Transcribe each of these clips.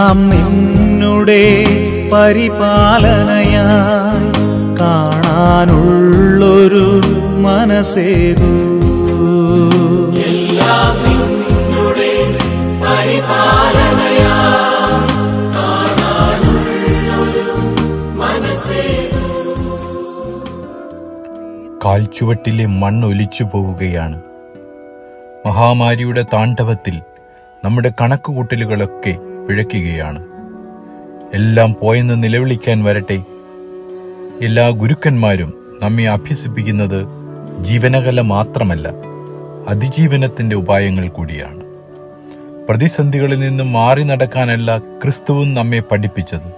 എല്ലാം നിന്നുടെ പരിപാലനയാ കാണാനുള്ളൊരു മനസ്സേകൂ. കാൽച്ചുവട്ടിലെ മണ്ണൊലിച്ചു പോവുകയാണ്. മഹാമാരിയുടെ താണ്ഡവത്തിൽ നമ്മുടെ കണക്കുകൂട്ടലുകളൊക്കെ പിഴയ്ക്കുകയാണ്. എല്ലാം പോയെന്ന് നിലവിളിക്കാൻ വരട്ടെ. എല്ലാ ഗുരുക്കന്മാരും നമ്മെ അഭ്യസിപ്പിക്കുന്നത് ജീവനകല മാത്രമല്ല അതിജീവനത്തിന്റെ ഉപായങ്ങൾ കൂടിയാണ്. പ്രതിസന്ധികളിൽ നിന്നും മാറി നടക്കാനല്ല ക്രിസ്തുവും നമ്മെ പഠിപ്പിച്ചത്.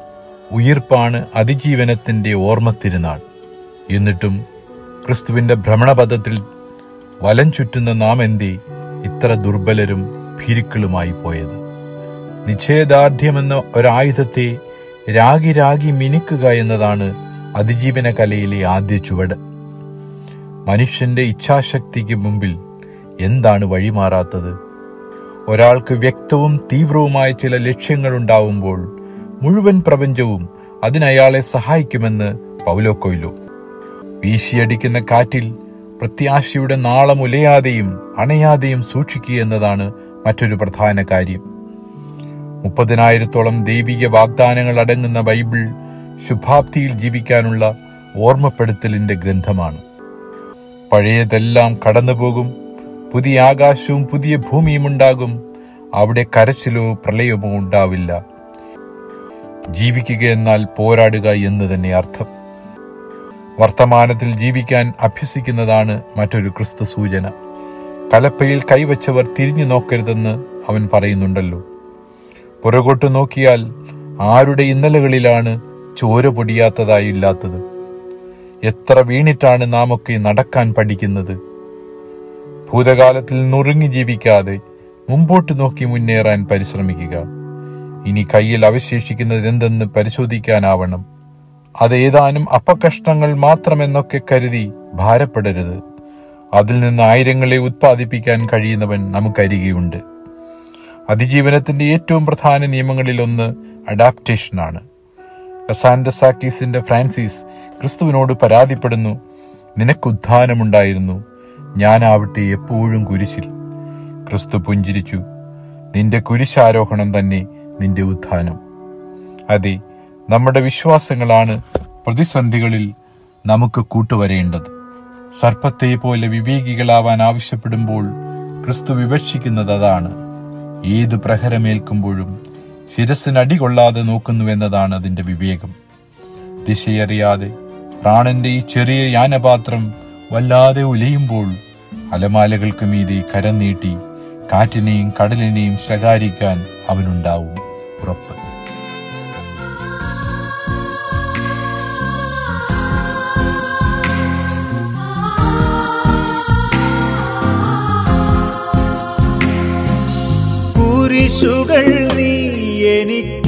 ഉയിർപ്പാണ് അതിജീവനത്തിന്റെ ഓർമ്മ തിരുനാൾ എന്നിട്ടും ക്രിസ്തുവിന്റെ ഭ്രമണപഥത്തിൽ വലം ചുറ്റുന്ന നാം എന്തേ ഇത്ര ദുർബലരും ഭീരുക്കളുമായി പോയത്. നിശ്ചയദാർഢ്യമെന്ന ഒരായുധത്തെ രാഗി രാഗി മിനുക്കുക എന്നതാണ് അതിജീവന കലയിലെ ആദ്യ ചുവട്. മനുഷ്യന്റെ ഇച്ഛാശക്തിക്ക് മുമ്പിൽ എന്താണ് വഴിമാറാത്തത്? ഒരാൾക്ക് വ്യക്തവും തീവ്രവുമായ ചില ലക്ഷ്യങ്ങൾ ഉണ്ടാവുമ്പോൾ മുഴുവൻ പ്രപഞ്ചവും അതിനയാളെ സഹായിക്കുമെന്ന് പൗലോ കൊയ്ലോ. വീശിയടിക്കുന്ന കാറ്റിൽ പ്രത്യാശയുടെ നാളം ഉലയാതെയും അണയാതെയും സൂക്ഷിക്കുക എന്നതാണ് മറ്റൊരു പ്രധാന കാര്യം. മുപ്പതിനായിരത്തോളം ദൈവിക വാഗ്ദാനങ്ങൾ അടങ്ങുന്ന ബൈബിൾ ശുഭാപ്തിയിൽ ജീവിക്കാനുള്ള ഓർമ്മപ്പെടുത്തലിന്റെ ഗ്രന്ഥമാണ്. പഴയതെല്ലാം കടന്നുപോകും പുതിയ ആകാശവും പുതിയ ഭൂമിയും ഉണ്ടാകും അവിടെ കരച്ചിലോ പ്രളയമോ ഉണ്ടാവില്ല. ജീവിക്കുക എന്നാൽ പോരാടുക എന്ന് തന്നെ അർത്ഥം. വർത്തമാനത്തിൽ ജീവിക്കാൻ അഭ്യസിക്കുന്നതാണ് മറ്റൊരു ക്രിസ്തു സൂചന. കലപ്പയിൽ കൈവച്ചവർ തിരിഞ്ഞു നോക്കരുതെന്ന് അവൻ പറയുന്നുണ്ടല്ലോ. പുറകോട്ട് നോക്കിയാൽ ആരുടെ ഇന്നലകളിലാണ് ചോര പൊടിയാത്തതായി ഇല്ലാത്തത്? എത്ര വീണിട്ടാണ് നാം ഒക്കെ നടക്കാൻ പഠിക്കുന്നത്? ഭൂതകാലത്തിൽ നുറുങ്ങി ജീവിക്കാതെ മുമ്പോട്ട് നോക്കി മുന്നേറാൻ പരിശ്രമിക്കുക. ഇനി കയ്യിൽ അവശേഷിക്കുന്നത് എന്തെന്ന് പരിശോധിക്കാനാവണം. അത് ഏതാനും അപ്പകഷ്ണങ്ങൾ മാത്രമെന്നൊക്കെ കരുതി ഭാരപ്പെടരുത്. അതിൽ നിന്ന് ആയിരങ്ങളെ ഉത്പാദിപ്പിക്കാൻ കഴിയുന്നവൻ നമുക്കരികെയുണ്ട്. അതിജീവനത്തിന്റെ ഏറ്റവും പ്രധാന നിയമങ്ങളിലൊന്ന് അഡാപ്റ്റേഷനാണ് കസാൻഡസാക്കീസിന്റെ ഫ്രാൻസിസ് ക്രിസ്തുവിനോട് പരാതിപ്പെടുന്നു നിനക്ക് ഉത്ഥാനമുണ്ടായിരുന്നു ഞാനാവട്ടെ എപ്പോഴും കുരിശിൽ. ക്രിസ്തു പുഞ്ചിരിച്ചു നിന്റെ കുരിശാരോഹണം തന്നെ നിന്റെ ഉദ്ധാനം. അതെ നമ്മുടെ വിശ്വാസങ്ങളാണ് പ്രതിസന്ധികളിൽ നമുക്ക് കൂട്ടുവരേണ്ടത്. സർപ്പത്തെ പോലെ വിവേകികളാവാൻ ആവശ്യപ്പെടുമ്പോൾ ക്രിസ്തു വിവക്ഷിക്കുന്നത് അതാണ്. ഏത് പ്രഹരമേൽക്കുമ്പോഴും ശിരസ്സിനടി കൊള്ളാതെ നോക്കുന്നുവെന്നതാണ് അതിന്റെ വിവേകം. ദിശയറിയാതെ പ്രാണന്റെ ഈ ചെറിയ യാനപാത്രം വല്ലാതെ ഉലയുമ്പോൾ അലമാലകൾക്ക് മീതെ കരം നീട്ടി കാറ്റിനെയും കടലിനെയും ശകാരിക്കാൻ അവനുണ്ടാവും ഉറപ്പ്. இயேசுகள் நீ எனக்கு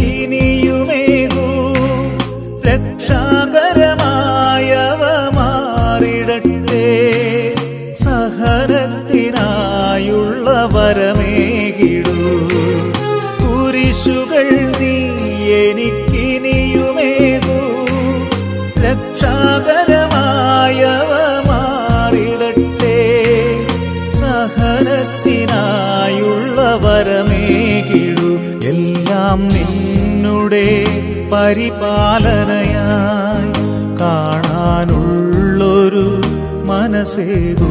പരിപാലനയായി കാണാനുള്ളൊരു മനസ്സേകൂ.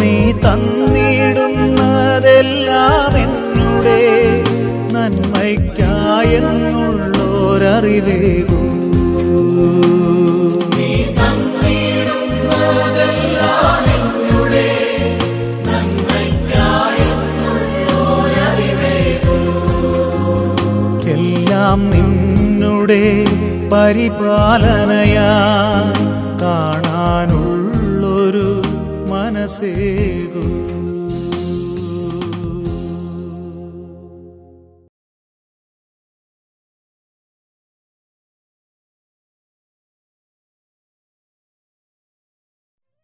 നീ തന്നിടുന്നതെല്ലാം എന്നുടെ നന്മയ്ക്കായെന്നുള്ളോരറിവേകൂ. എല്ലാം നിന്നുടെ പരിപാലനയാ കാണാനുള്ളൊരു മനസ്സേകൂ.